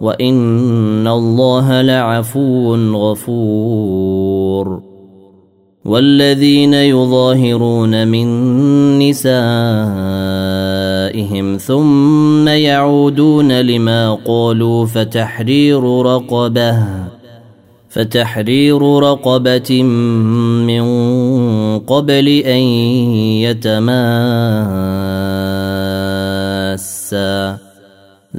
وان الله لعفو غفور. والذين يظاهرون من نسائهم ثم يعودون لما قالوا فتحرير رقبه فتحرير رقبه من قبل ان يتماسا.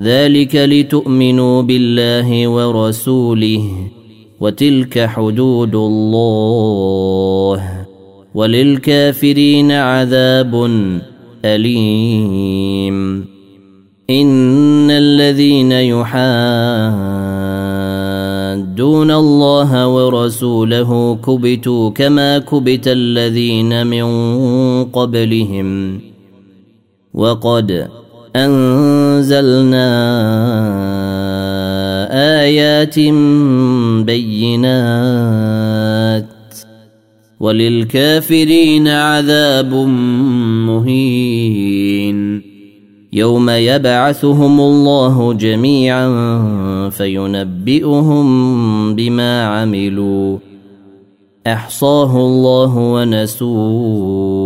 ذلك لتؤمنوا بالله ورسوله وتلك حدود الله وللكافرين عذاب أليم. إن الذين يحادون الله ورسوله كبتوا كما كبت الذين من قبلهم. وقد أنزلنا آيات بينات وللكافرين عذاب مهين يوم يبعثهم الله جميعا فينبئهم بما عملوا أحصاه الله ونسوه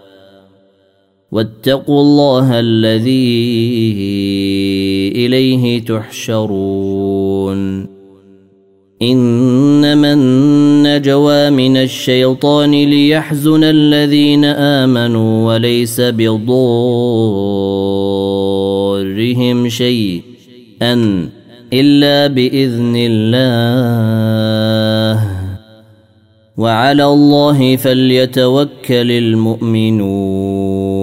واتقوا الله الذي إليه تحشرون. إنما النجوى من الشيطان ليحزن الذين آمنوا وليس بضارهم شيئا إلا بإذن الله. وعلى الله فليتوكل المؤمنون.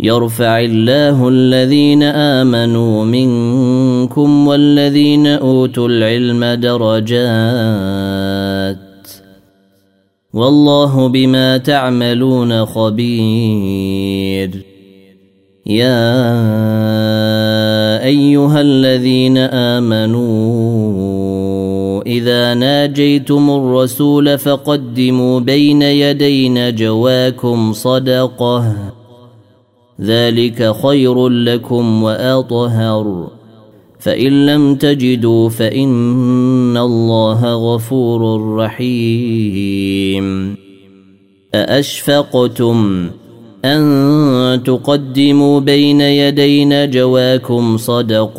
يرفع الله الذين آمنوا منكم والذين أوتوا العلم درجات والله بما تعملون خبير يا أيها الذين آمنوا إذا ناجيتم الرسول فقدموا بين يدي نجواكم صدقة ذلك خير لكم وأطهر. فإن لم تجدوا فإن الله غفور رحيم. أأشفقتم أن تقدموا بين يدي نجواكم صدقات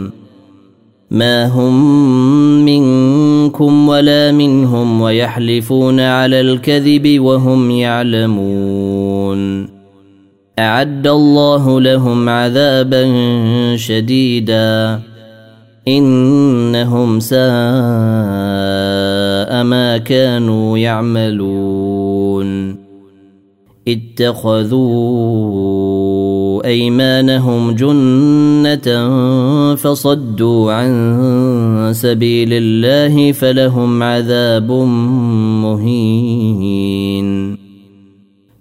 ما هم منكم ولا منهم ويحلفون على الكذب وهم يعلمون اعد الله لهم عذابا شديدا انهم ساء ما كانوا يعملون اتخذوا أيمانهم جنة فصدوا عن سبيل الله فلهم عذاب مهين.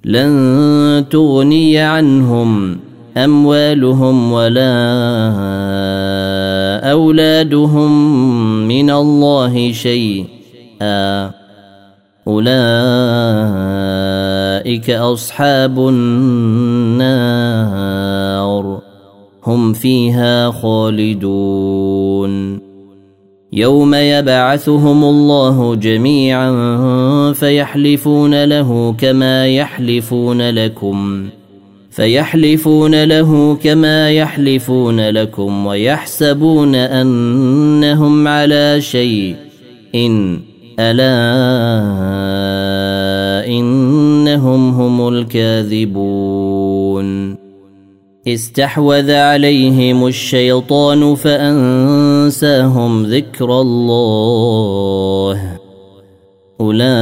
لن تغني عنهم أموالهم ولا أولادهم من الله شيئا. أولئك أصحاب النار. هم فيها خالدون. يوم يبعثهم الله جميعا فيحلفون له كما يحلفون لكم. فيحلفون له كما يحلفون لكم ويحسبون أنهم على شيء إن ألا إنهم هم الكاذبون. استحوذ عليهم الشيطان فأنساهم ذكر الله. أولئك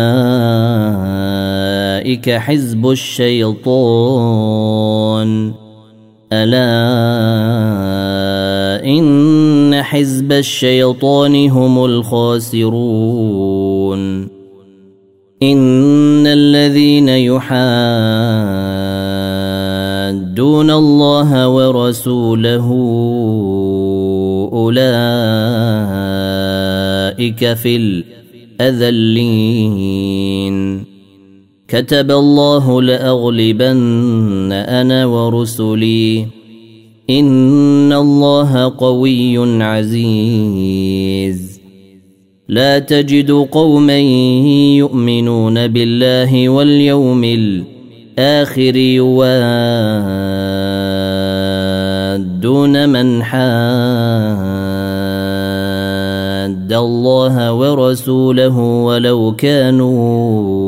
حزب الشيطان. ألا إن حزب الشيطان هم الخاسرون. إن الذين يحادون الله ورسوله أولئك في الأذلين. كتب الله لأغلبن أنا ورسلي. إن الله قوي عزيز. لا تجد قوما يؤمنون بالله واليوم الآخر يوادون من حاد الله ورسوله ولو كانوا